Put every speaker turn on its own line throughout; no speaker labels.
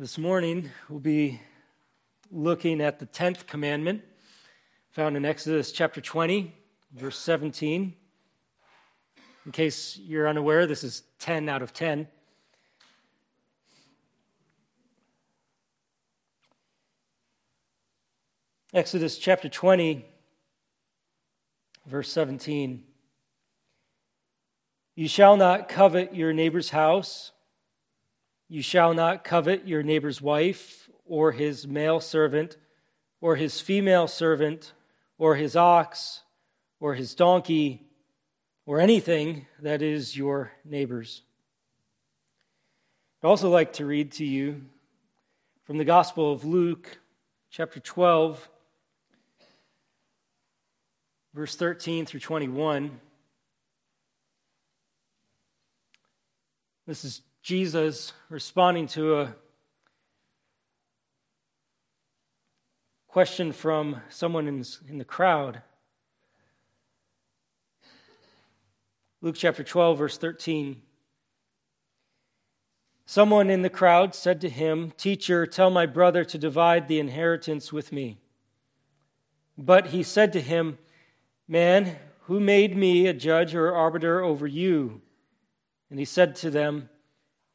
This morning, we'll be looking at the 10th commandment found in Exodus chapter 20, verse 17. In case you're unaware, this is 10 out of 10. Exodus chapter 20, verse 17. You shall not covet your neighbor's house. You shall not covet your neighbor's wife, or his male servant, or his female servant, or his ox, or his donkey, or anything that is your neighbor's. I'd also like to read to you from the Gospel of Luke, chapter 12, verse 13 through 21. This is Jesus responding to a question from someone in, in the crowd. Luke chapter 12, verse 13. Someone in the crowd said to him, Teacher, tell my brother to divide the inheritance with me. But he said to him, Man, who made me a judge or arbiter over you? And he said to them,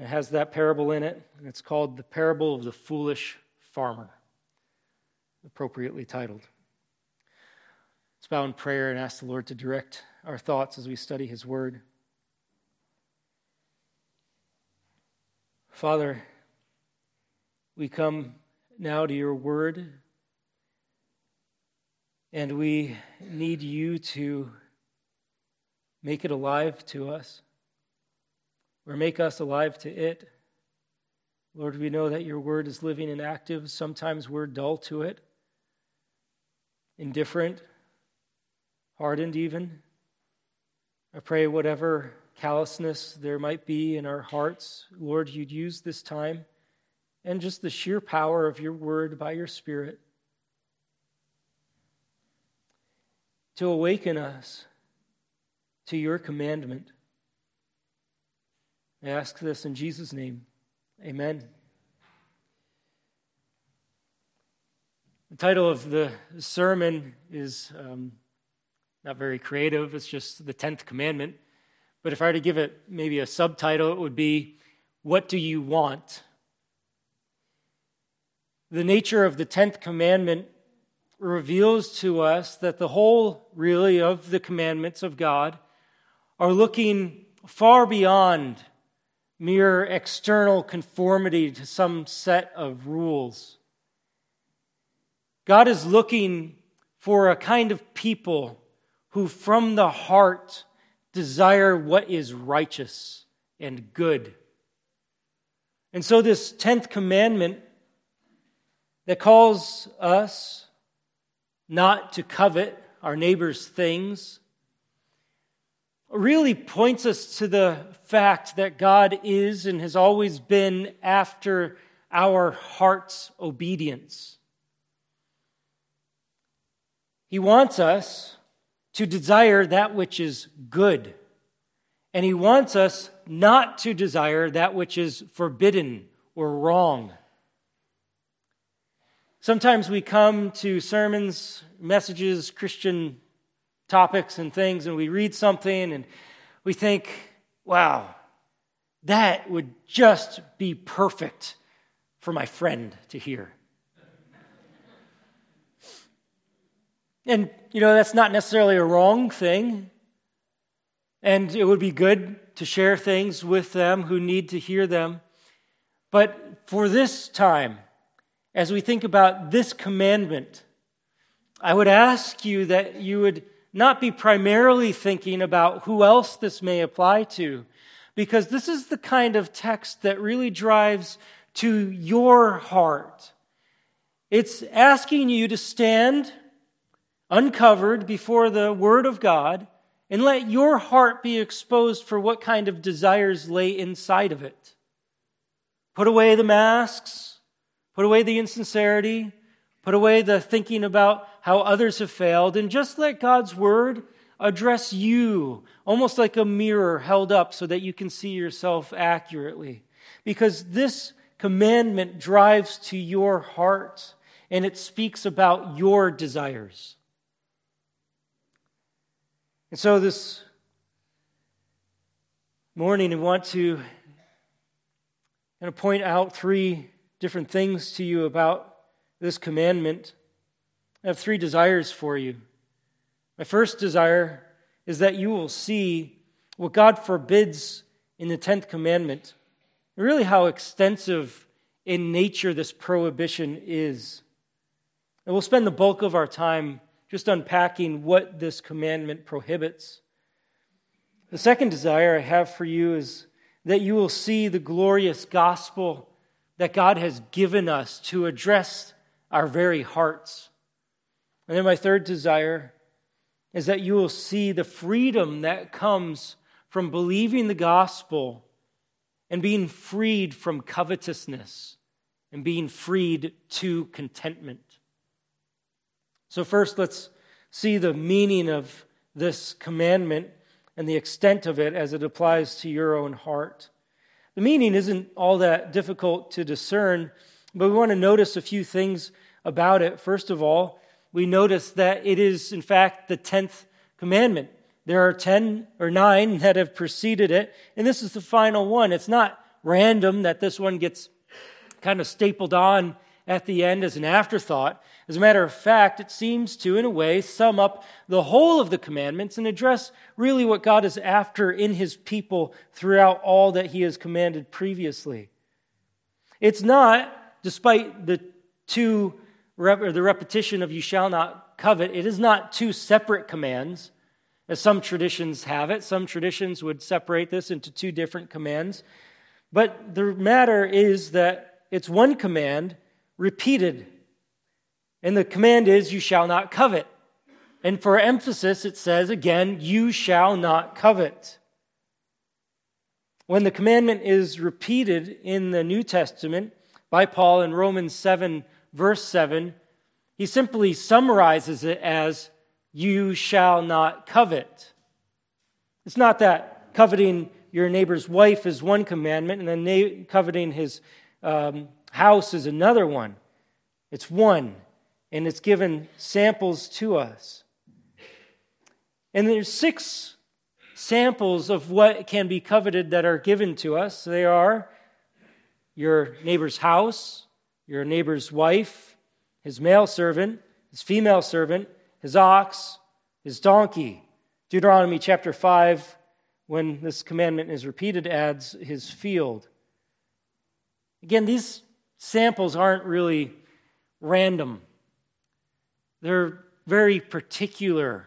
It has that parable in it, and it's called The Parable of the Foolish Farmer, appropriately titled. Let's bow in prayer and ask the Lord to direct our thoughts as we study His Word. Father, we come now to your Word, and we need you to make it alive to us or make us alive to it. Lord, we know that your word is living and active. Sometimes we're dull to it, indifferent, hardened even. I pray whatever callousness there might be in our hearts, Lord, you'd use this time and just the sheer power of your word by your Spirit to awaken us to your commandment I ask this in Jesus' name. Amen. The title of the sermon is um, not very creative, it's just the 10th commandment. But if I were to give it maybe a subtitle, it would be What Do You Want? The nature of the 10th commandment reveals to us that the whole, really, of the commandments of God are looking far beyond mere external conformity to some set of rules. God is looking for a kind of people who, from the heart, desire what is righteous and good. And so, this 10th commandment that calls us not to covet our neighbor's things, really points us to the fact that God is and has always been after our heart's obedience. He wants us to desire that which is good, and He wants us not to desire that which is forbidden or wrong. Sometimes we come to sermons, messages, Christian topics and things, and we read something and we think, wow, that would just be perfect for my friend to hear. And, you know, that's not necessarily a wrong thing. And it would be good to share things with them who need to hear them. But for this time, as we think about this commandment, I would ask you that you would not be primarily thinking about who else this may apply to, because this is the kind of text that really drives to your heart. It's asking you to stand uncovered before the Word of God and let your heart be exposed for what kind of desires lay inside of it. Put away the masks, put away the insincerity, put away the thinking about how others have failed, and just let God's Word address you, almost like a mirror held up so that you can see yourself accurately. Because this commandment drives to your heart and it speaks about your desires. And so this morning, I want to kind of point out three different things to you about this commandment. I have three desires for you. My first desire is that you will see what God forbids in the 10th commandment, and really how extensive in nature this prohibition is. And we'll spend the bulk of our time just unpacking what this commandment prohibits. The second desire I have for you is that you will see the glorious gospel that God has given us to address our very hearts. And then my third desire is that you will see the freedom that comes from believing the gospel and being freed from covetousness and being freed to contentment. So, first, let's see the meaning of this commandment and the extent of it as it applies to your own heart. The meaning isn't all that difficult to discern, but we want to notice a few things about it. First of all, we notice that it is, in fact, the 10th commandment. There are 10 or 9 that have preceded it, and this is the final one. It's not random that this one gets kind of stapled on at the end as an afterthought. As a matter of fact, it seems to, in a way, sum up the whole of the commandments and address really what God is after in his people throughout all that he has commanded previously. It's not, despite the two, or the repetition of you shall not covet, it is not two separate commands, as some traditions have it. Some traditions would separate this into two different commands. But the matter is that it's one command repeated. And the command is, You shall not covet. And for emphasis, it says again, You shall not covet. When the commandment is repeated in the New Testament by Paul in Romans 7, verse 7, he simply summarizes it as, You shall not covet. It's not that coveting your neighbor's wife is one commandment and then coveting his um, house is another one. It's one, and it's given samples to us. And there's six samples of what can be coveted that are given to us. They are your neighbor's house, your neighbor's wife, his male servant, his female servant, his ox, his donkey. Deuteronomy chapter 5, when this commandment is repeated, adds his field. Again, these samples aren't really random, they're very particular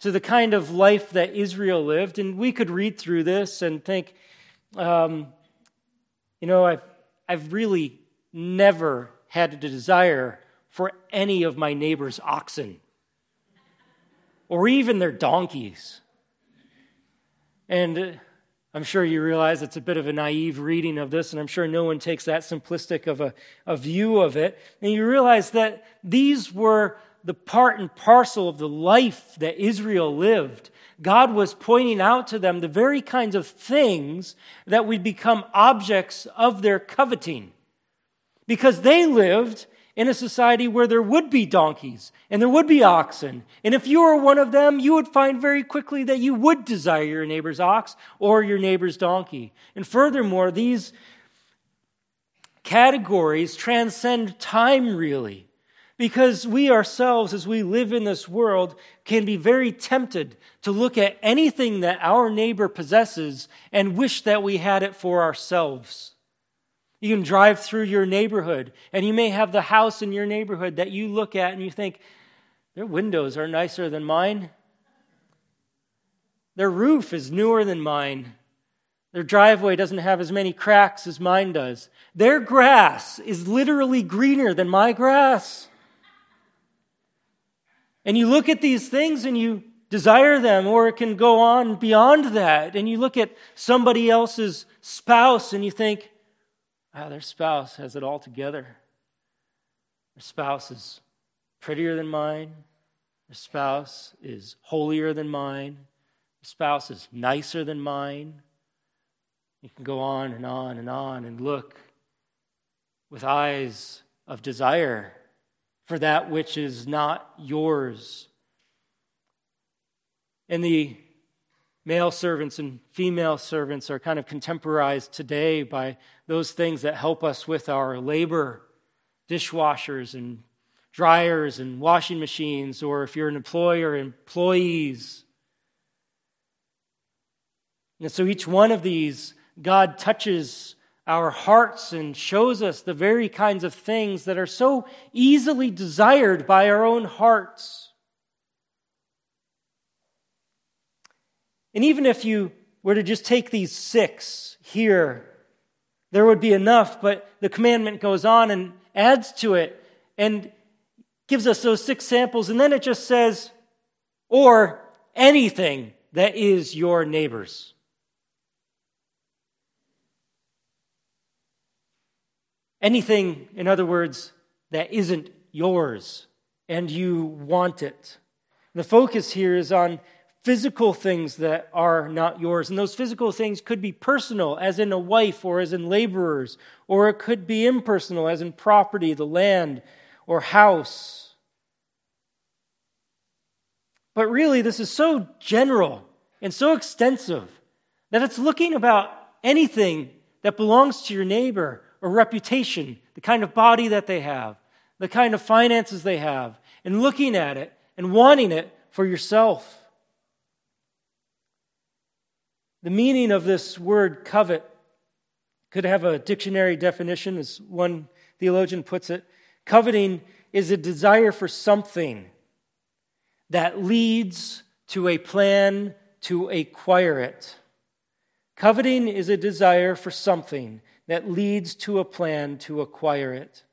to the kind of life that Israel lived. And we could read through this and think, um, you know, I've, I've really never had a desire for any of my neighbor's oxen or even their donkeys. And uh, I'm sure you realize it's a bit of a naive reading of this, and I'm sure no one takes that simplistic of a, a view of it. And you realize that these were the part and parcel of the life that Israel lived. God was pointing out to them the very kinds of things that would become objects of their coveting. Because they lived in a society where there would be donkeys and there would be oxen. And if you were one of them, you would find very quickly that you would desire your neighbor's ox or your neighbor's donkey. And furthermore, these categories transcend time, really. Because we ourselves, as we live in this world, can be very tempted to look at anything that our neighbor possesses and wish that we had it for ourselves. You can drive through your neighborhood, and you may have the house in your neighborhood that you look at and you think, their windows are nicer than mine. Their roof is newer than mine. Their driveway doesn't have as many cracks as mine does. Their grass is literally greener than my grass. And you look at these things and you desire them, or it can go on beyond that. And you look at somebody else's spouse and you think, ah, their spouse has it all together. Their spouse is prettier than mine. Their spouse is holier than mine. Their spouse is nicer than mine. You can go on and on and on and look with eyes of desire for that which is not yours. And the male servants and female servants are kind of contemporized today by those things that help us with our labor dishwashers and dryers and washing machines, or if you're an employer, employees. And so each one of these, God touches our hearts and shows us the very kinds of things that are so easily desired by our own hearts. And even if you were to just take these six here, there would be enough, but the commandment goes on and adds to it and gives us those six samples, and then it just says, or anything that is your neighbor's. Anything, in other words, that isn't yours and you want it. The focus here is on physical things that are not yours. And those physical things could be personal, as in a wife or as in laborers, or it could be impersonal, as in property, the land, or house. But really, this is so general and so extensive that it's looking about anything that belongs to your neighbor or reputation, the kind of body that they have, the kind of finances they have, and looking at it and wanting it for yourself. The meaning of this word covet could have a dictionary definition, as one theologian puts it. Coveting is a desire for something that leads to a plan to acquire it. Coveting is a desire for something that leads to a plan to acquire it.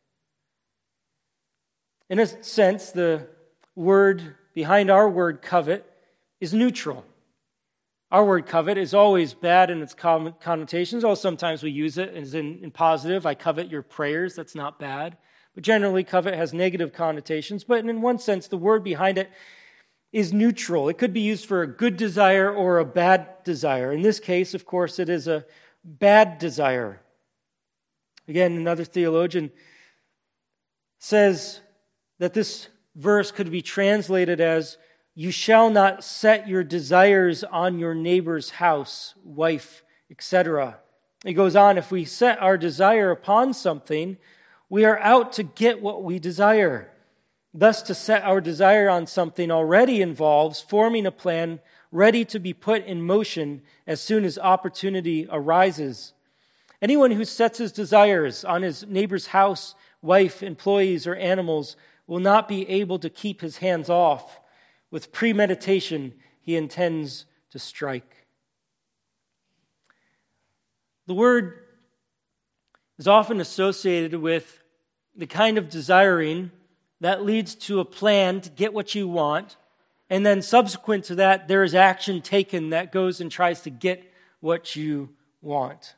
In a sense, the word behind our word covet is neutral. Our word covet is always bad in its connotations, although sometimes we use it as in, in positive. I covet your prayers, that's not bad. But generally, covet has negative connotations. But in one sense, the word behind it is neutral. It could be used for a good desire or a bad desire. In this case, of course, it is a bad desire. Again, another theologian says that this verse could be translated as You shall not set your desires on your neighbor's house, wife, etc. It goes on if we set our desire upon something, we are out to get what we desire. Thus, to set our desire on something already involves forming a plan ready to be put in motion as soon as opportunity arises. Anyone who sets his desires on his neighbor's house, wife, employees, or animals will not be able to keep his hands off. With premeditation, he intends to strike. The word is often associated with the kind of desiring that leads to a plan to get what you want. And then, subsequent to that, there is action taken that goes and tries to get what you want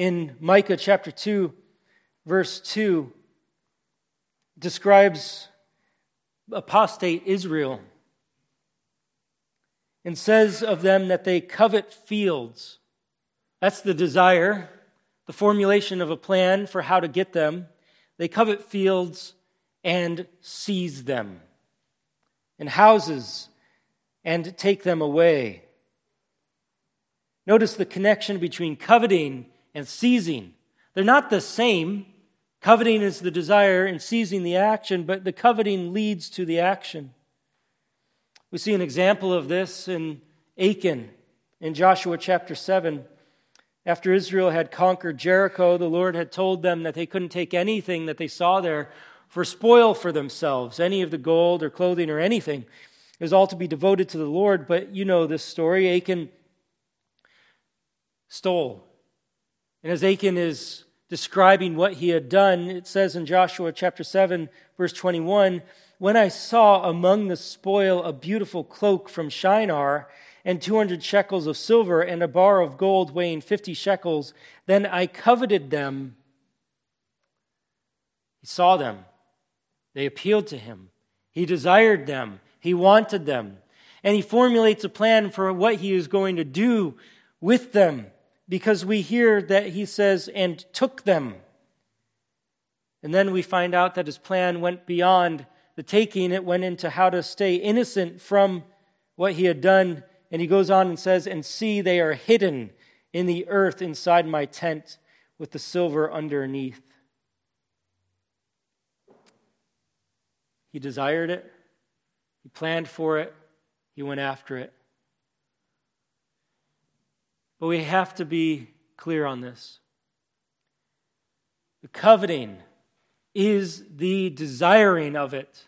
in Micah chapter 2, verse 2, describes apostate Israel and says of them that they covet fields. That's the desire, the formulation of a plan for how to get them. They covet fields and seize them, and houses and take them away. Notice the connection between coveting and seizing. They're not the same. Coveting is the desire and seizing the action, but the coveting leads to the action. We see an example of this in Achan in Joshua chapter 7. After Israel had conquered Jericho, the Lord had told them that they couldn't take anything that they saw there for spoil for themselves, any of the gold or clothing or anything. It was all to be devoted to the Lord, but you know this story. Achan stole. And as Achan is describing what he had done, it says in Joshua chapter 7, verse 21 When I saw among the spoil a beautiful cloak from Shinar, and 200 shekels of silver, and a bar of gold weighing 50 shekels, then I coveted them. He saw them. They appealed to him. He desired them. He wanted them. And he formulates a plan for what he is going to do with them because we hear that he says, and took them. And then we find out that his plan went beyond the taking, it went into how to stay innocent from what he had done. And he goes on and says, And see, they are hidden in the earth inside my tent with the silver underneath. He desired it, he planned for it, he went after it. But we have to be clear on this. The coveting is the desiring of it,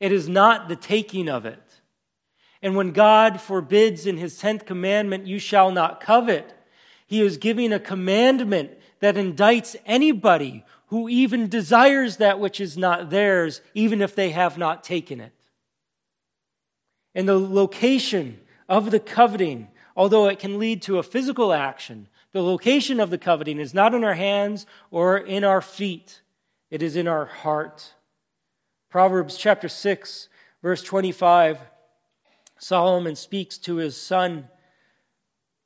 it is not the taking of it. And when God forbids in his 10th commandment, you shall not covet, he is giving a commandment that indicts anybody who even desires that which is not theirs, even if they have not taken it. And the location of the coveting although it can lead to a physical action, the location of the coveting is not in our hands or in our feet, it is in our heart. Proverbs chapter 6, verse 25, Solomon speaks to his son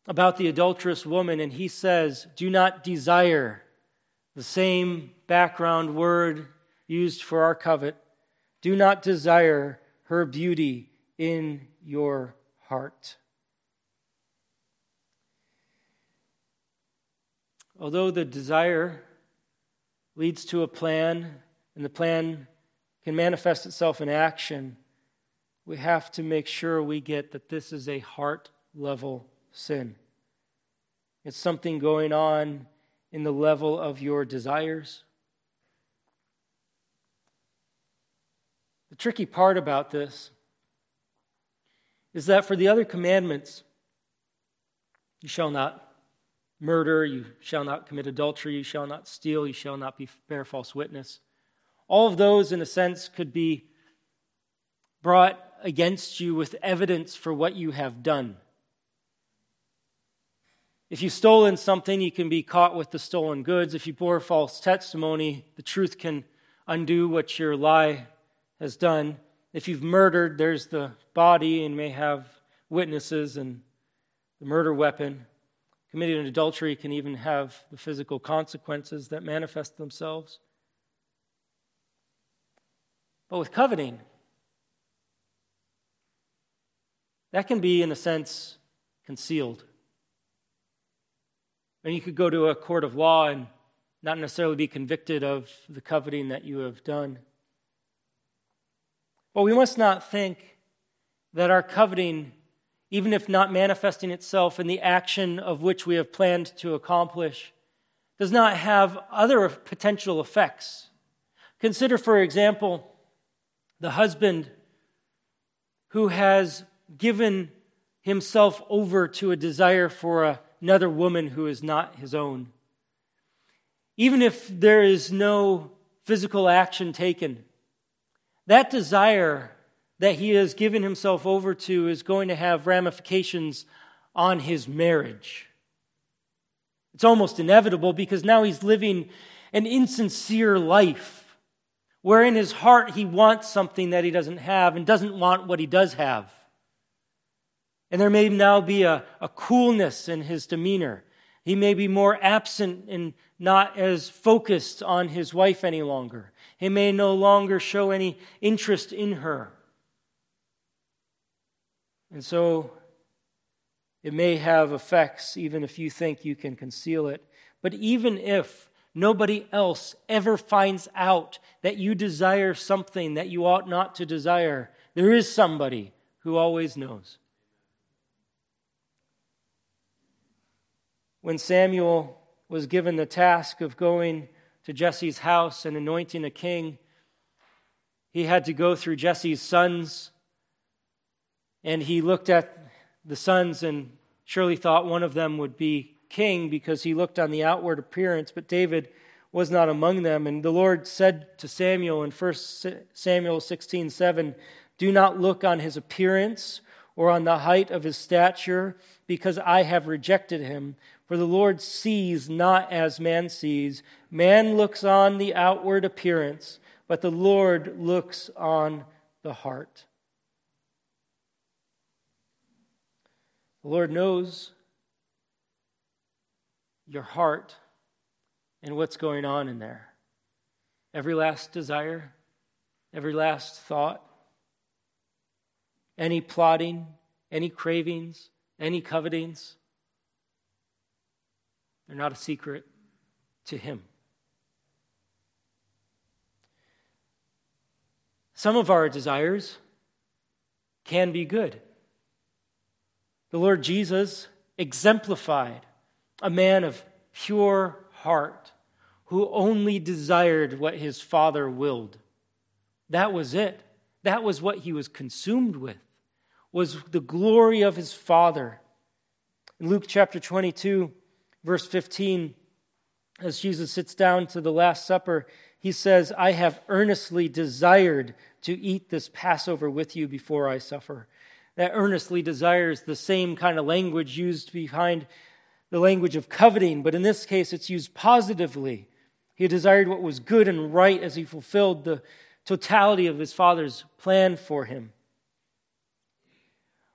about the adulterous woman, and he says, Do not desire the same background word used for our covet. Do not desire her beauty in your heart. Although the desire leads to a plan and the plan can manifest itself in action, we have to make sure we get that this is a heart level sin. It's something going on in the level of your desires. The tricky part about this is that for the other commandments, you shall not murder, you shall not commit adultery, you shall not steal, you shall not be, bear false witness. All of those, in a sense, could be brought against you with evidence for what you have done. If you've stolen something, you can be caught with the stolen goods. If you bore false testimony, the truth can undo what your lie has done. If you've murdered, there's the body and may have witnesses and the murder weapon. Committing an adultery can even have the physical consequences that manifest themselves. But with coveting, that can be, in a sense, concealed. And you could go to a court of law and not necessarily be convicted of the coveting that you have done. But we must not think that our coveting even if not manifesting itself in the action of which we have planned to accomplish, does not have other potential effects. Consider, for example, the husband who has given himself over to a desire for another woman who is not his own. Even if there is no physical action taken, that desire that he has given himself over to is going to have ramifications on his marriage. It's almost inevitable because now he's living an insincere life where in his heart he wants something that he doesn't have and doesn't want what he does have. And there may now be a, a coolness in his demeanor. He may be more absent and not as focused on his wife any longer. He may no longer show any interest in her. And so it may have effects even if you think you can conceal it. But even if nobody else ever finds out that you desire something that you ought not to desire. There is somebody who always knows. When Samuel was given the task of going to Jesse's house and anointing a king, he had to go through Jesse's sons. And he looked at the sons and surely thought one of them would be king because he looked on the outward appearance, but David was not among them. And the Lord said to Samuel in 1 Samuel 16 7, Do not look on his appearance or on the height of his stature, because I have rejected him. For the Lord sees not as man sees. Man looks on the outward appearance, but the Lord looks on the heart. The Lord knows your heart and what's going on in there. Every last desire, every last thought, any plotting, any cravings, any covetings. They're not a secret to Him. Some of our desires can be good. The Lord Jesus exemplified a man of pure heart who only desired what his Father willed. That was it. That was what he was consumed with, was the glory of his Father. In Luke chapter 22, verse 15, as Jesus sits down to the Last Supper, he says, I have earnestly desired to eat this Passover with you before I suffer. That earnestly desires the same kind of language used behind the language of coveting, but in this case it's used positively. He desired what was good and right as he fulfilled the totality of his Father's plan for him.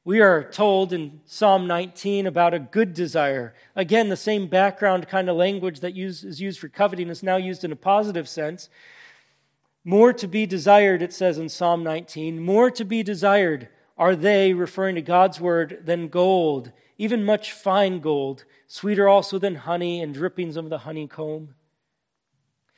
We are told in Psalm 19 about a good desire. Again, the same background kind of language that use, is used for coveting is now used in a positive sense. More to be desired, it says in Psalm 19, more to be desired are they, referring to God's word, than gold, even much fine gold, sweeter also than honey and drippings of the honeycomb.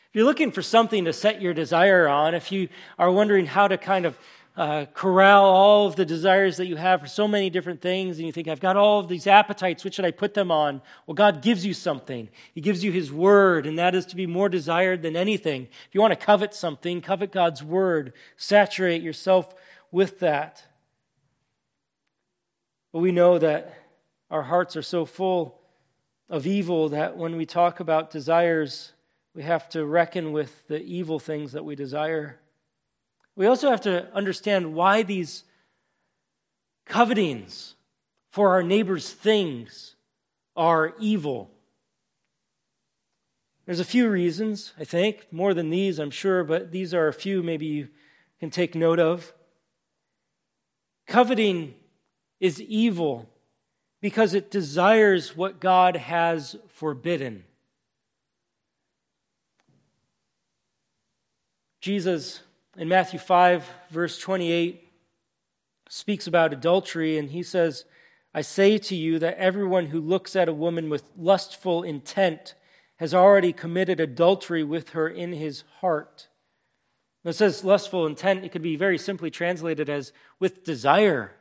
If you're looking for something to set your desire on, if you are wondering how to kind of uh, corral all of the desires that you have for so many different things, and you think, I've got all of these appetites, which should I put them on? Well, God gives you something. He gives you His Word, and that is to be more desired than anything. If you want to covet something, covet God's Word. Saturate yourself with that. But we know that our hearts are so full of evil that when we talk about desires, we have to reckon with the evil things that we desire. We also have to understand why these covetings for our neighbor's things are evil. There's a few reasons, I think, more than these, I'm sure, but these are a few maybe you can take note of. Coveting is evil because it desires what God has forbidden. Jesus in Matthew 5, verse 28, speaks about adultery, and he says, I say to you that everyone who looks at a woman with lustful intent has already committed adultery with her in his heart. When it says lustful intent, it could be very simply translated as with desire.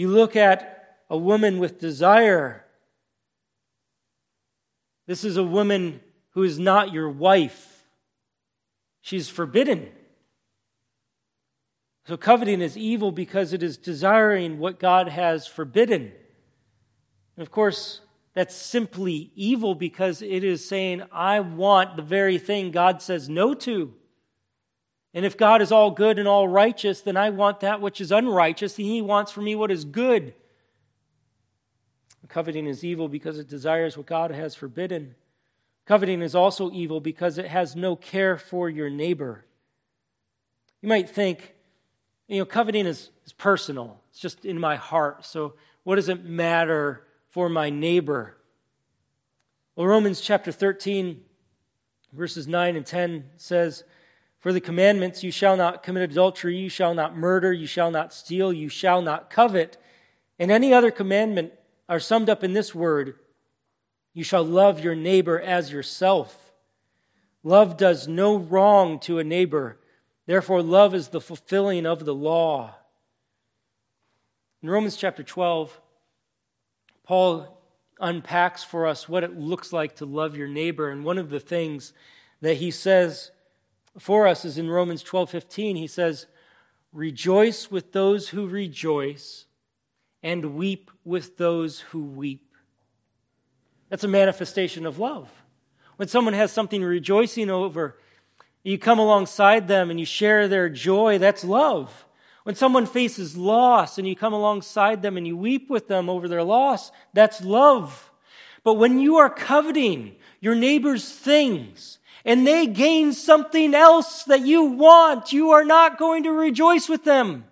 You look at a woman with desire. This is a woman who is not your wife. She's forbidden. So, coveting is evil because it is desiring what God has forbidden. And of course, that's simply evil because it is saying, I want the very thing God says no to. And if God is all good and all righteous, then I want that which is unrighteous, and He wants for me what is good. Coveting is evil because it desires what God has forbidden. Coveting is also evil because it has no care for your neighbor. You might think, you know, coveting is, is personal, it's just in my heart. So, what does it matter for my neighbor? Well, Romans chapter 13, verses 9 and 10 says, For the commandments, you shall not commit adultery, you shall not murder, you shall not steal, you shall not covet, and any other commandment are summed up in this word You shall love your neighbor as yourself. Love does no wrong to a neighbor. Therefore, love is the fulfilling of the law. In Romans chapter 12, Paul unpacks for us what it looks like to love your neighbor. And one of the things that he says for us is in Romans 12 15. He says, Rejoice with those who rejoice, and weep with those who weep. That's a manifestation of love. When someone has something rejoicing over, you come alongside them and you share their joy, that's love. When someone faces loss and you come alongside them and you weep with them over their loss, that's love. But when you are coveting your neighbor's things and they gain something else that you want, you are not going to rejoice with them.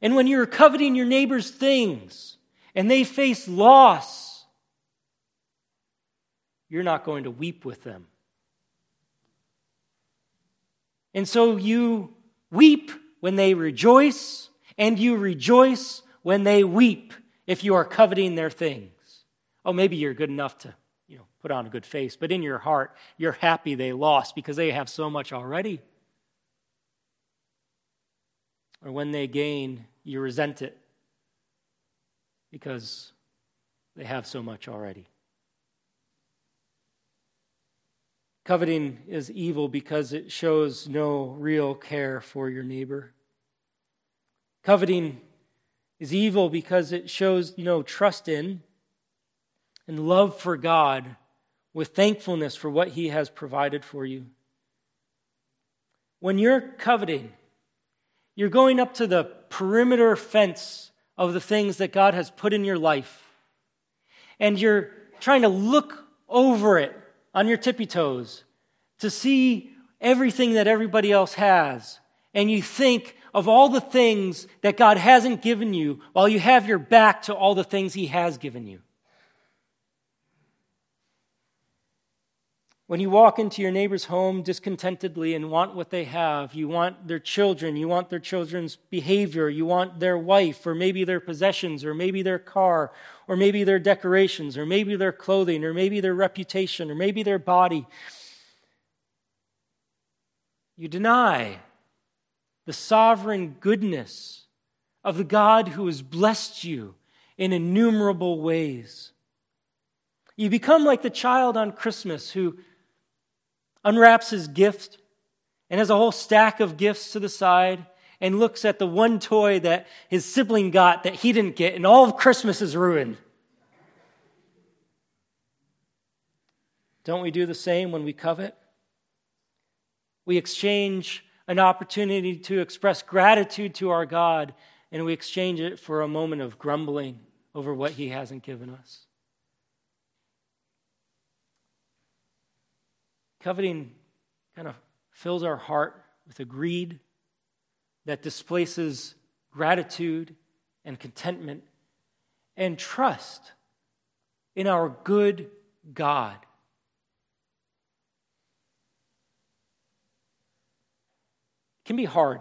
And when you're coveting your neighbor's things and they face loss, you're not going to weep with them. And so you weep when they rejoice, and you rejoice when they weep if you are coveting their things. Oh, maybe you're good enough to, put on a good face, but in your heart, you're happy they lost because they have so much already. Or when they gain, you resent it because they have so much already. Coveting is evil because it shows no real care for your neighbor. Coveting is evil because it shows no trust in and love for God with thankfulness for what He has provided for you. When you're coveting, you're going up to the perimeter fence of the things that God has put in your life, and you're trying to look over it on your tippy toes to see everything that everybody else has. And you think of all the things that God hasn't given you while you have your back to all the things He has given you. When you walk into your neighbor's home discontentedly and want what they have, you want their children, you want their children's behavior, you want their wife, or maybe their possessions, or maybe their car, or maybe their decorations, or maybe their clothing, or maybe their reputation, or maybe their body. You deny the sovereign goodness of the God who has blessed you in innumerable ways. You become like the child on Christmas who unwraps his gift and has a whole stack of gifts to the side and looks at the one toy that his sibling got that he didn't get, and all of Christmas is ruined. Don't we do the same when we covet? We exchange an opportunity to express gratitude to our God, and we exchange it for a moment of grumbling over what He hasn't given us. Coveting kind of fills our heart with a greed that displaces gratitude and contentment and trust in our good God. It can be hard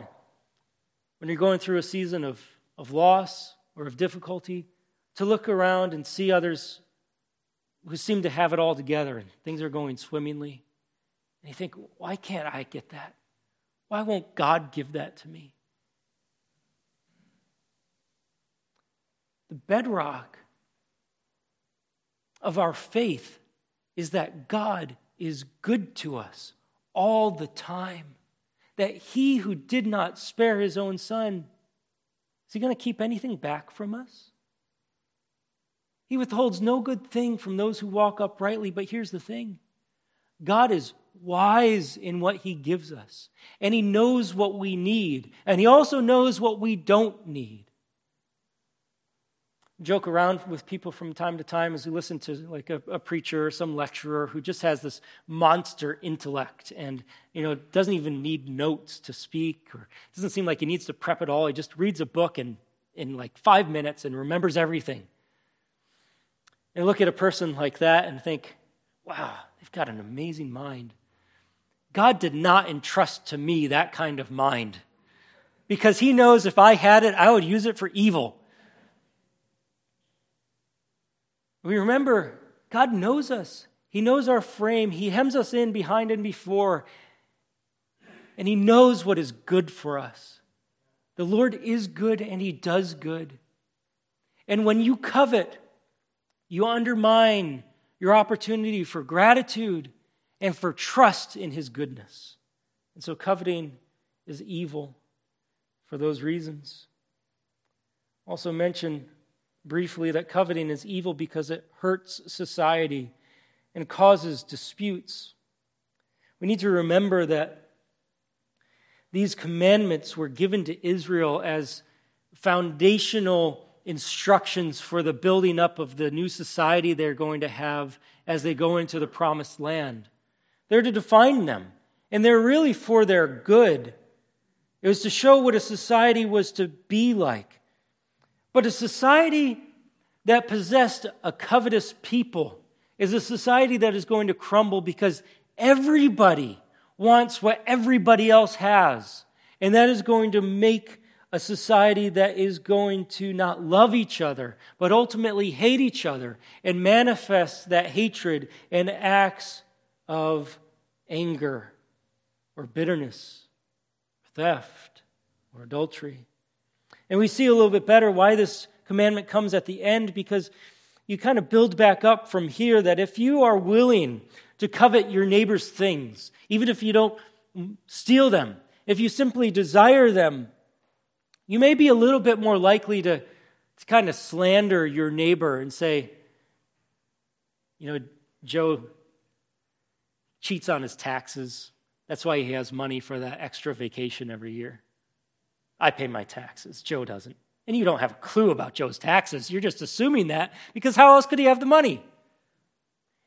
when you're going through a season of, of loss or of difficulty to look around and see others who seem to have it all together and things are going swimmingly. And you think, why can't I get that? Why won't God give that to me? The bedrock of our faith is that God is good to us all the time. That he who did not spare his own son, is he going to keep anything back from us? He withholds no good thing from those who walk uprightly, but here's the thing God is wise in what he gives us, and he knows what we need, and he also knows what we don't need. Joke around with people from time to time as we listen to like a, a preacher or some lecturer who just has this monster intellect and you know doesn't even need notes to speak or doesn't seem like he needs to prep at all. He just reads a book and in like five minutes and remembers everything. And look at a person like that and think, wow, they've got an amazing mind. God did not entrust to me that kind of mind because He knows if I had it, I would use it for evil. We remember God knows us. He knows our frame. He hems us in behind and before. And He knows what is good for us. The Lord is good and He does good. And when you covet, you undermine your opportunity for gratitude and for trust in His goodness. And so coveting is evil for those reasons. Also, mention briefly that coveting is evil because it hurts society and causes disputes. We need to remember that these commandments were given to Israel as foundational instructions for the building up of the new society they're going to have as they go into the promised land. They're to define them, and they're really for their good. It was to show what a society was to be like. But a society that possessed a covetous people is a society that is going to crumble because everybody wants what everybody else has. And that is going to make a society that is going to not love each other, but ultimately hate each other and manifest that hatred in acts of anger or bitterness, theft or adultery. And we see a little bit better why this commandment comes at the end because you kind of build back up from here that if you are willing to covet your neighbor's things, even if you don't steal them, if you simply desire them, you may be a little bit more likely to, to kind of slander your neighbor and say, you know, Joe cheats on his taxes. That's why he has money for that extra vacation every year. I pay my taxes. Joe doesn't. And you don't have a clue about Joe's taxes. You're just assuming that because how else could he have the money?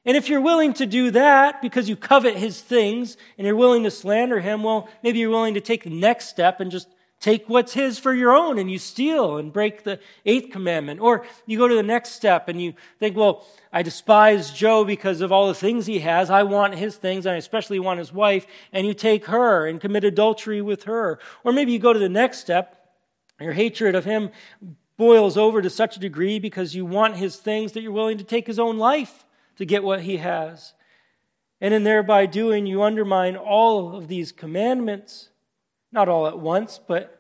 And if you're willing to do that because you covet his things and you're willing to slander him, well, maybe you're willing to take the next step and just take what's his for your own and you steal and break the eighth commandment. Or you go to the next step and you think, well, I despise Joe because of all the things he has. I want his things. And I especially want his wife. And you take her and commit adultery with her. Or maybe you go to the next step. Your hatred of him boils over to such a degree because you want his things that you're willing to take his own life to get what he has. And in thereby doing, you undermine all of these commandments. Not all at once, but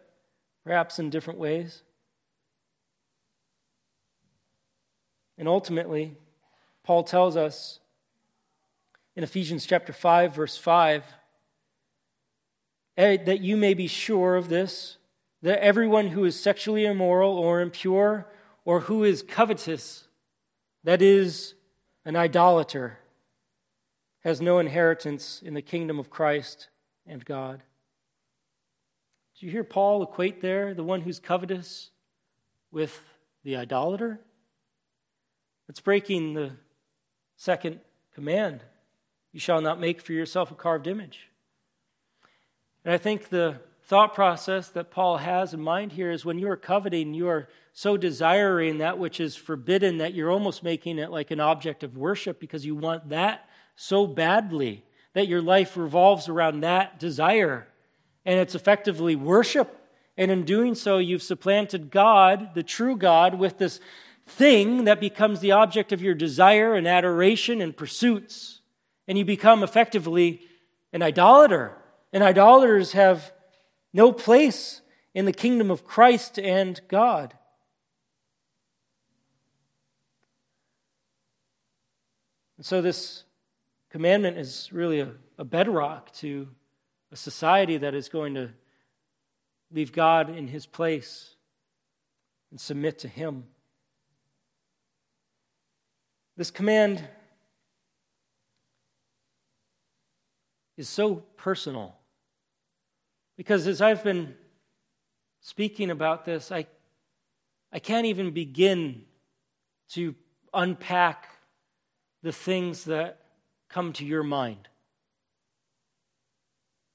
perhaps in different ways. And ultimately, Paul tells us in Ephesians chapter 5 verse 5 eh, that you may be sure of this that everyone who is sexually immoral or impure or who is covetous that is an idolater has no inheritance in the kingdom of Christ and God. Do you hear Paul equate there the one who's covetous with the idolater? It's breaking the second command you shall not make for yourself a carved image. And I think the thought process that Paul has in mind here is when you are coveting, you are so desiring that which is forbidden that you're almost making it like an object of worship because you want that so badly that your life revolves around that desire and it's effectively worship. And in doing so, you've supplanted God, the true God, with this thing that becomes the object of your desire and adoration and pursuits. And you become effectively an idolater. And idolaters have no place in the kingdom of Christ and God. And so, this commandment is really a, a bedrock to a society that is going to leave God in his place and submit to him. This command is so personal because as I've been speaking about this, I, I can't even begin to unpack the things that come to your mind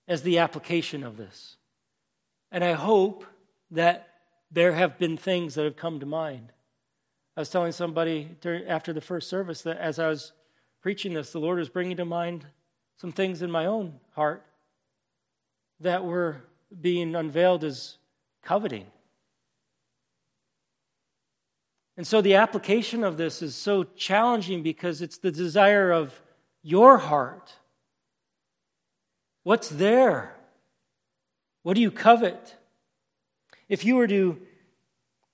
as the application of this. And I hope that there have been things that have come to mind. I was telling somebody after the first service that as I was preaching this, the Lord was bringing to mind some things in my own heart that were being unveiled as coveting. And so the application of this is so challenging because it's the desire of your heart. What's there? What do you covet? If you were to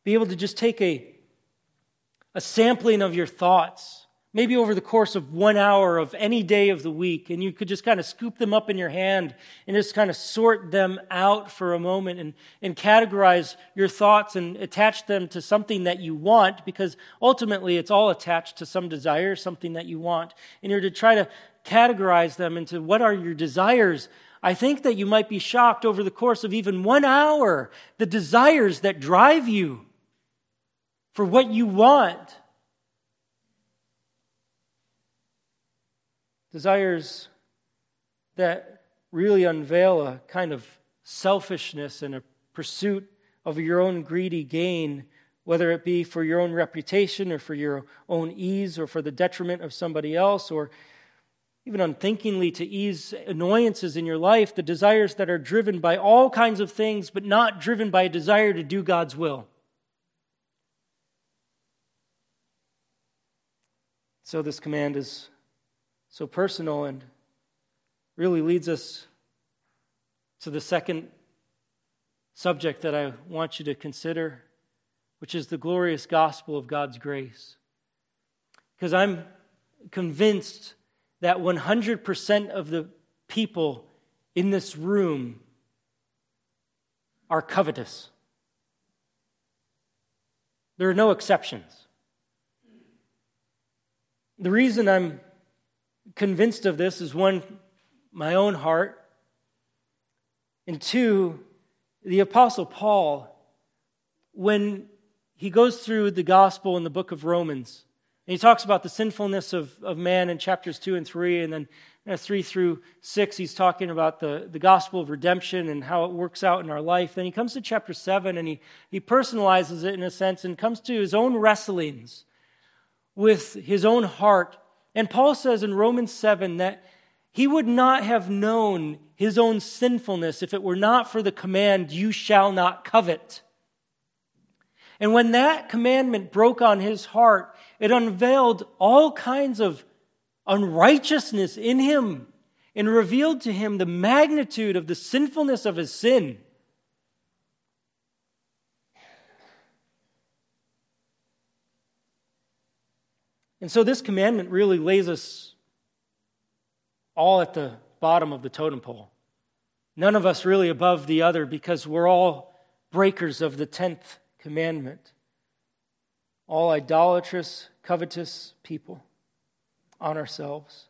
be able to just take a, a sampling of your thoughts, maybe over the course of one hour of any day of the week, and you could just kind of scoop them up in your hand and just kind of sort them out for a moment and, and categorize your thoughts and attach them to something that you want, because ultimately it's all attached to some desire, something that you want. And you're to try to categorize them into what are your desires. I think that you might be shocked over the course of even one hour, the desires that drive you for what you want desires that really unveil a kind of selfishness and a pursuit of your own greedy gain, whether it be for your own reputation or for your own ease or for the detriment of somebody else or even unthinkingly to ease annoyances in your life, the desires that are driven by all kinds of things, but not driven by a desire to do God's will. So, this command is so personal and really leads us to the second subject that I want you to consider, which is the glorious gospel of God's grace. Because I'm convinced that 100% of the people in this room are covetous. There are no exceptions. The reason I'm convinced of this is one, my own heart, and two, the Apostle Paul, when he goes through the gospel in the book of Romans, and he talks about the sinfulness of, of man in chapters 2 and 3, and then uh, 3 through 6, he's talking about the, the gospel of redemption and how it works out in our life. Then he comes to chapter 7 and he, he personalizes it in a sense and comes to his own wrestlings with his own heart and Paul says in Romans 7 that he would not have known his own sinfulness if it were not for the command, You shall not covet. And when that commandment broke on his heart, it unveiled all kinds of unrighteousness in him and revealed to him the magnitude of the sinfulness of his sin. And so this commandment really lays us all at the bottom of the totem pole. None of us really above the other because we're all breakers of the 10th commandment. All idolatrous, covetous people on ourselves.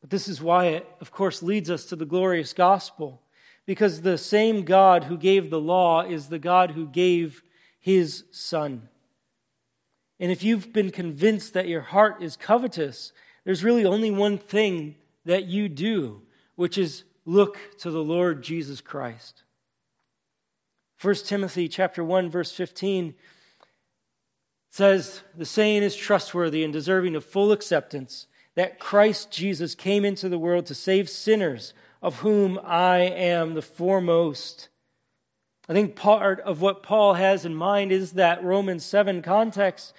But this is why it, of course, leads us to the glorious gospel. Because the same God who gave the law is the God who gave his Son. And if you've been convinced that your heart is covetous, there's really only one thing that you do, which is look to the Lord Jesus Christ. 1 Timothy chapter 1 verse 15 says the saying is trustworthy and deserving of full acceptance that Christ Jesus came into the world to save sinners of whom I am the foremost. I think part of what Paul has in mind is that Romans 7 context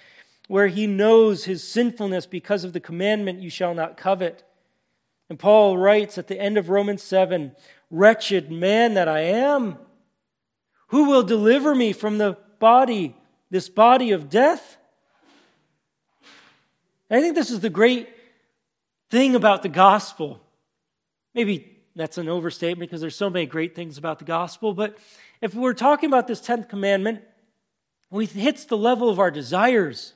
where he knows his sinfulness because of the commandment, you shall not covet. And Paul writes at the end of Romans 7 Wretched man that I am, who will deliver me from the body, this body of death? And I think this is the great thing about the gospel. Maybe that's an overstatement because there's so many great things about the gospel, but if we're talking about this 10th commandment, it hits the level of our desires.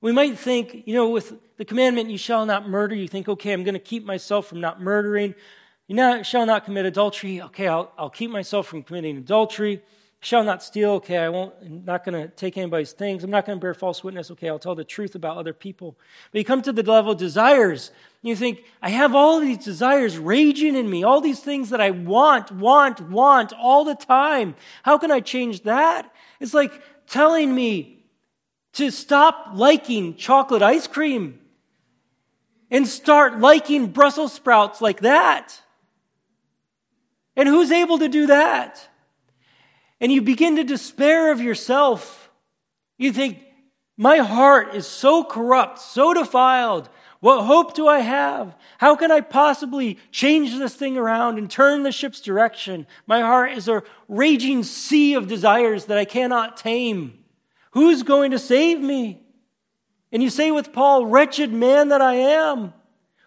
We might think, you know, with the commandment, you shall not murder, you think, okay, I'm going to keep myself from not murdering. You not, shall not commit adultery. Okay, I'll, I'll keep myself from committing adultery. Shall not steal. Okay, I won't, I'm not going to take anybody's things. I'm not going to bear false witness. Okay, I'll tell the truth about other people. But you come to the level of desires. And You think, I have all these desires raging in me, all these things that I want, want, want all the time. How can I change that? It's like telling me to stop liking chocolate ice cream and start liking Brussels sprouts like that. And who's able to do that? And you begin to despair of yourself You think, my heart is so corrupt, so defiled. What hope do I have? How can I possibly change this thing around and turn the ship's direction? My heart is a raging sea of desires that I cannot tame. Who's going to save me? And you say with Paul, Wretched man that I am,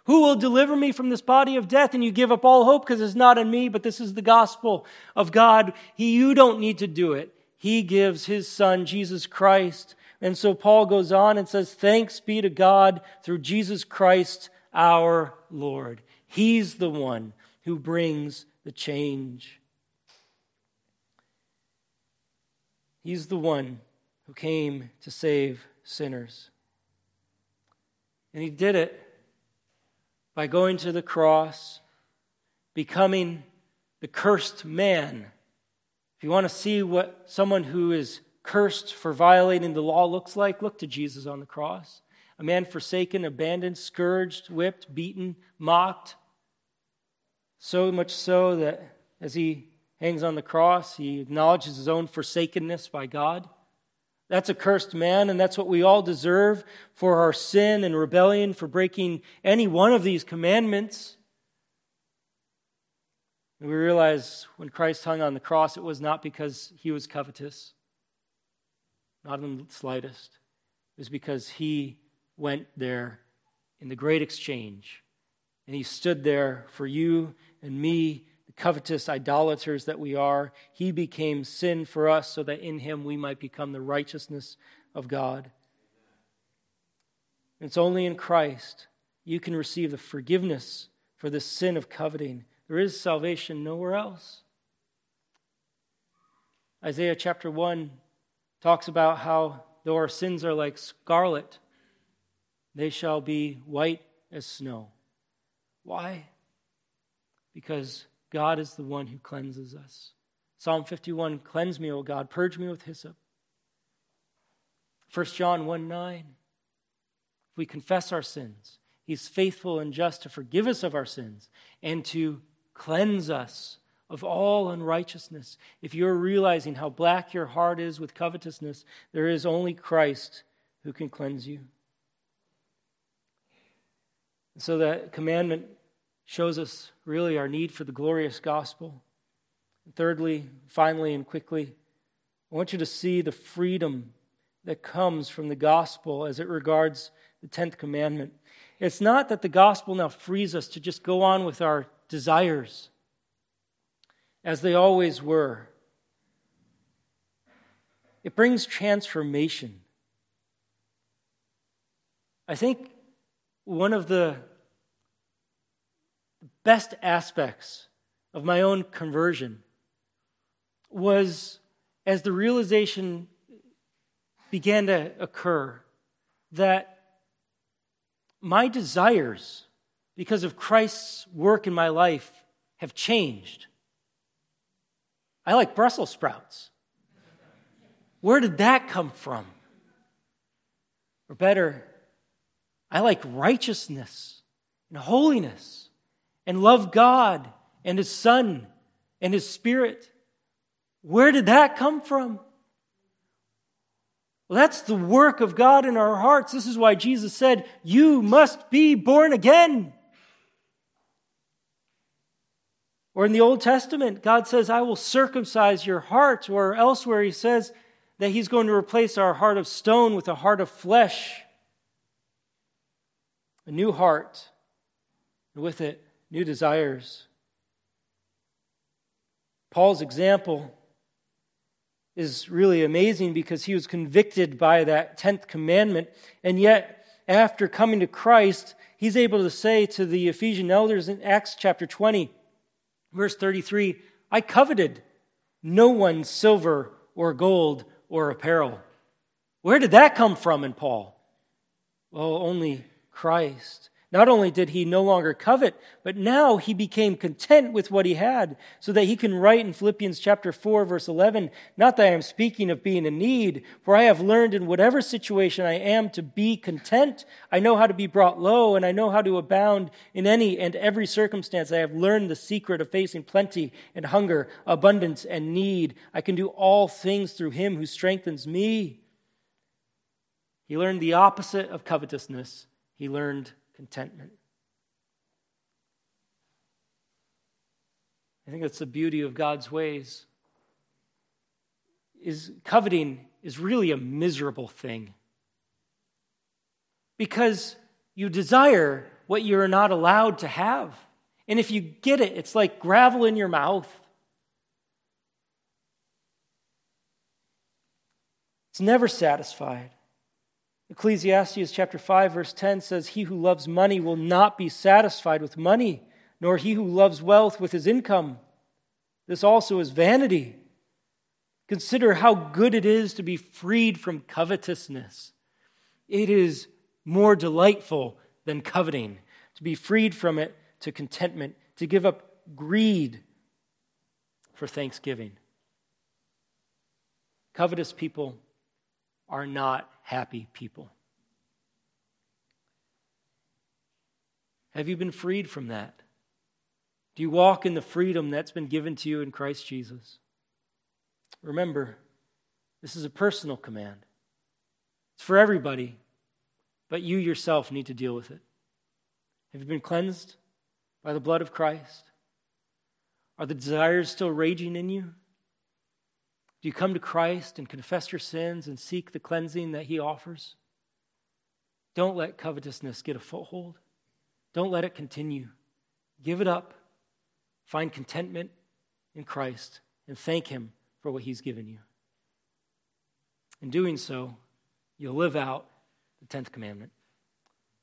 who will deliver me from this body of death? And you give up all hope because it's not in me, but this is the gospel of God. He, you don't need to do it. He gives his son, Jesus Christ. And so Paul goes on and says, Thanks be to God through Jesus Christ our Lord. He's the one who brings the change. He's the one who came to save sinners. And he did it by going to the cross, becoming the cursed man. If you want to see what someone who is cursed for violating the law looks like, look to Jesus on the cross. A man forsaken, abandoned, scourged, whipped, beaten, mocked. So much so that as he hangs on the cross, he acknowledges his own forsakenness by God. That's a cursed man, and that's what we all deserve for our sin and rebellion, for breaking any one of these commandments. And we realize when Christ hung on the cross, it was not because he was covetous, not in the slightest. It was because he went there in the great exchange, and he stood there for you and me covetous idolaters that we are, he became sin for us so that in him we might become the righteousness of God. It's only in Christ you can receive the forgiveness for the sin of coveting. There is salvation nowhere else. Isaiah chapter 1 talks about how though our sins are like scarlet, they shall be white as snow. Why? Because God is the one who cleanses us. Psalm 51 Cleanse me, O God, purge me with hyssop. 1 John 1 9. If we confess our sins, He's faithful and just to forgive us of our sins and to cleanse us of all unrighteousness. If you're realizing how black your heart is with covetousness, there is only Christ who can cleanse you. So that commandment shows us really our need for the glorious gospel. And thirdly, finally, and quickly, I want you to see the freedom that comes from the gospel as it regards the 10th commandment. It's not that the gospel now frees us to just go on with our desires as they always were. It brings transformation. I think one of the best aspects of my own conversion was as the realization began to occur that my desires, because of Christ's work in my life, have changed. I like Brussels sprouts. Where did that come from? Or better, I like righteousness and holiness and love God and His Son and His Spirit. Where did that come from? Well, that's the work of God in our hearts. This is why Jesus said, You must be born again. Or in the Old Testament, God says, I will circumcise your heart. Or elsewhere, He says that He's going to replace our heart of stone with a heart of flesh, a new heart, and with it, new desires. Paul's example is really amazing because he was convicted by that 10th commandment, and yet, after coming to Christ, he's able to say to the Ephesian elders in Acts chapter 20, verse 33, I coveted no one's silver or gold or apparel. Where did that come from in Paul? Well, only Christ. Not only did he no longer covet, but now he became content with what he had, so that he can write in Philippians chapter 4, verse 11, Not that I am speaking of being in need, for I have learned in whatever situation I am to be content. I know how to be brought low, and I know how to abound in any and every circumstance. I have learned the secret of facing plenty and hunger, abundance and need. I can do all things through him who strengthens me. He learned the opposite of covetousness. He learned contentment. I think that's the beauty of God's ways. Is coveting is really a miserable thing. Because you desire what you're not allowed to have. And if you get it, it's like gravel in your mouth. It's never satisfied. Ecclesiastes chapter 5 verse 10 says he who loves money will not be satisfied with money nor he who loves wealth with his income. This also is vanity. Consider how good it is to be freed from covetousness. It is more delightful than coveting, to be freed from it to contentment, to give up greed for thanksgiving. Covetous people are not happy people. Have you been freed from that? Do you walk in the freedom that's been given to you in Christ Jesus? Remember, this is a personal command. It's for everybody, but you yourself need to deal with it. Have you been cleansed by the blood of Christ? Are the desires still raging in you? You come to Christ and confess your sins and seek the cleansing that He offers? Don't let covetousness get a foothold. Don't let it continue. Give it up Find contentment in Christ and thank Him for what He's given you. In doing so, you'll live out the 10th commandment.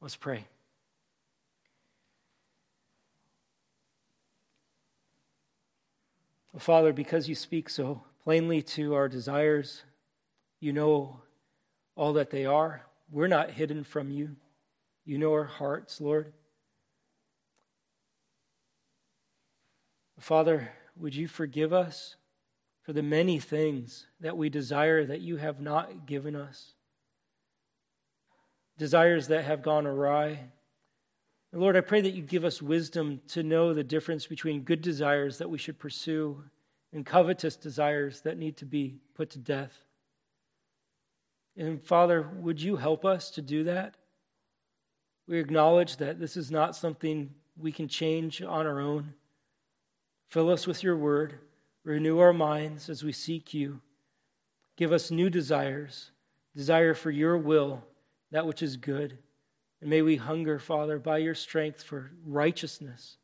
Let's pray. Father, because you speak so plainly to our desires, you know all that they are. We're not hidden from you. You know our hearts, Lord. Father, would you forgive us for the many things that we desire that you have not given us? Desires that have gone awry. Lord, I pray that you give us wisdom to know the difference between good desires that we should pursue and covetous desires that need to be put to death. And Father, would you help us to do that? We acknowledge that this is not something we can change on our own. Fill us with your word. Renew our minds as we seek you. Give us new desires, desire for your will, that which is good. And may we hunger, Father, by your strength for righteousness.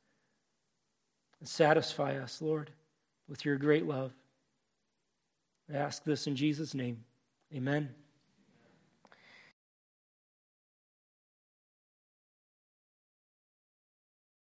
And satisfy us, Lord, with your great love. I ask this in Jesus' name. Amen.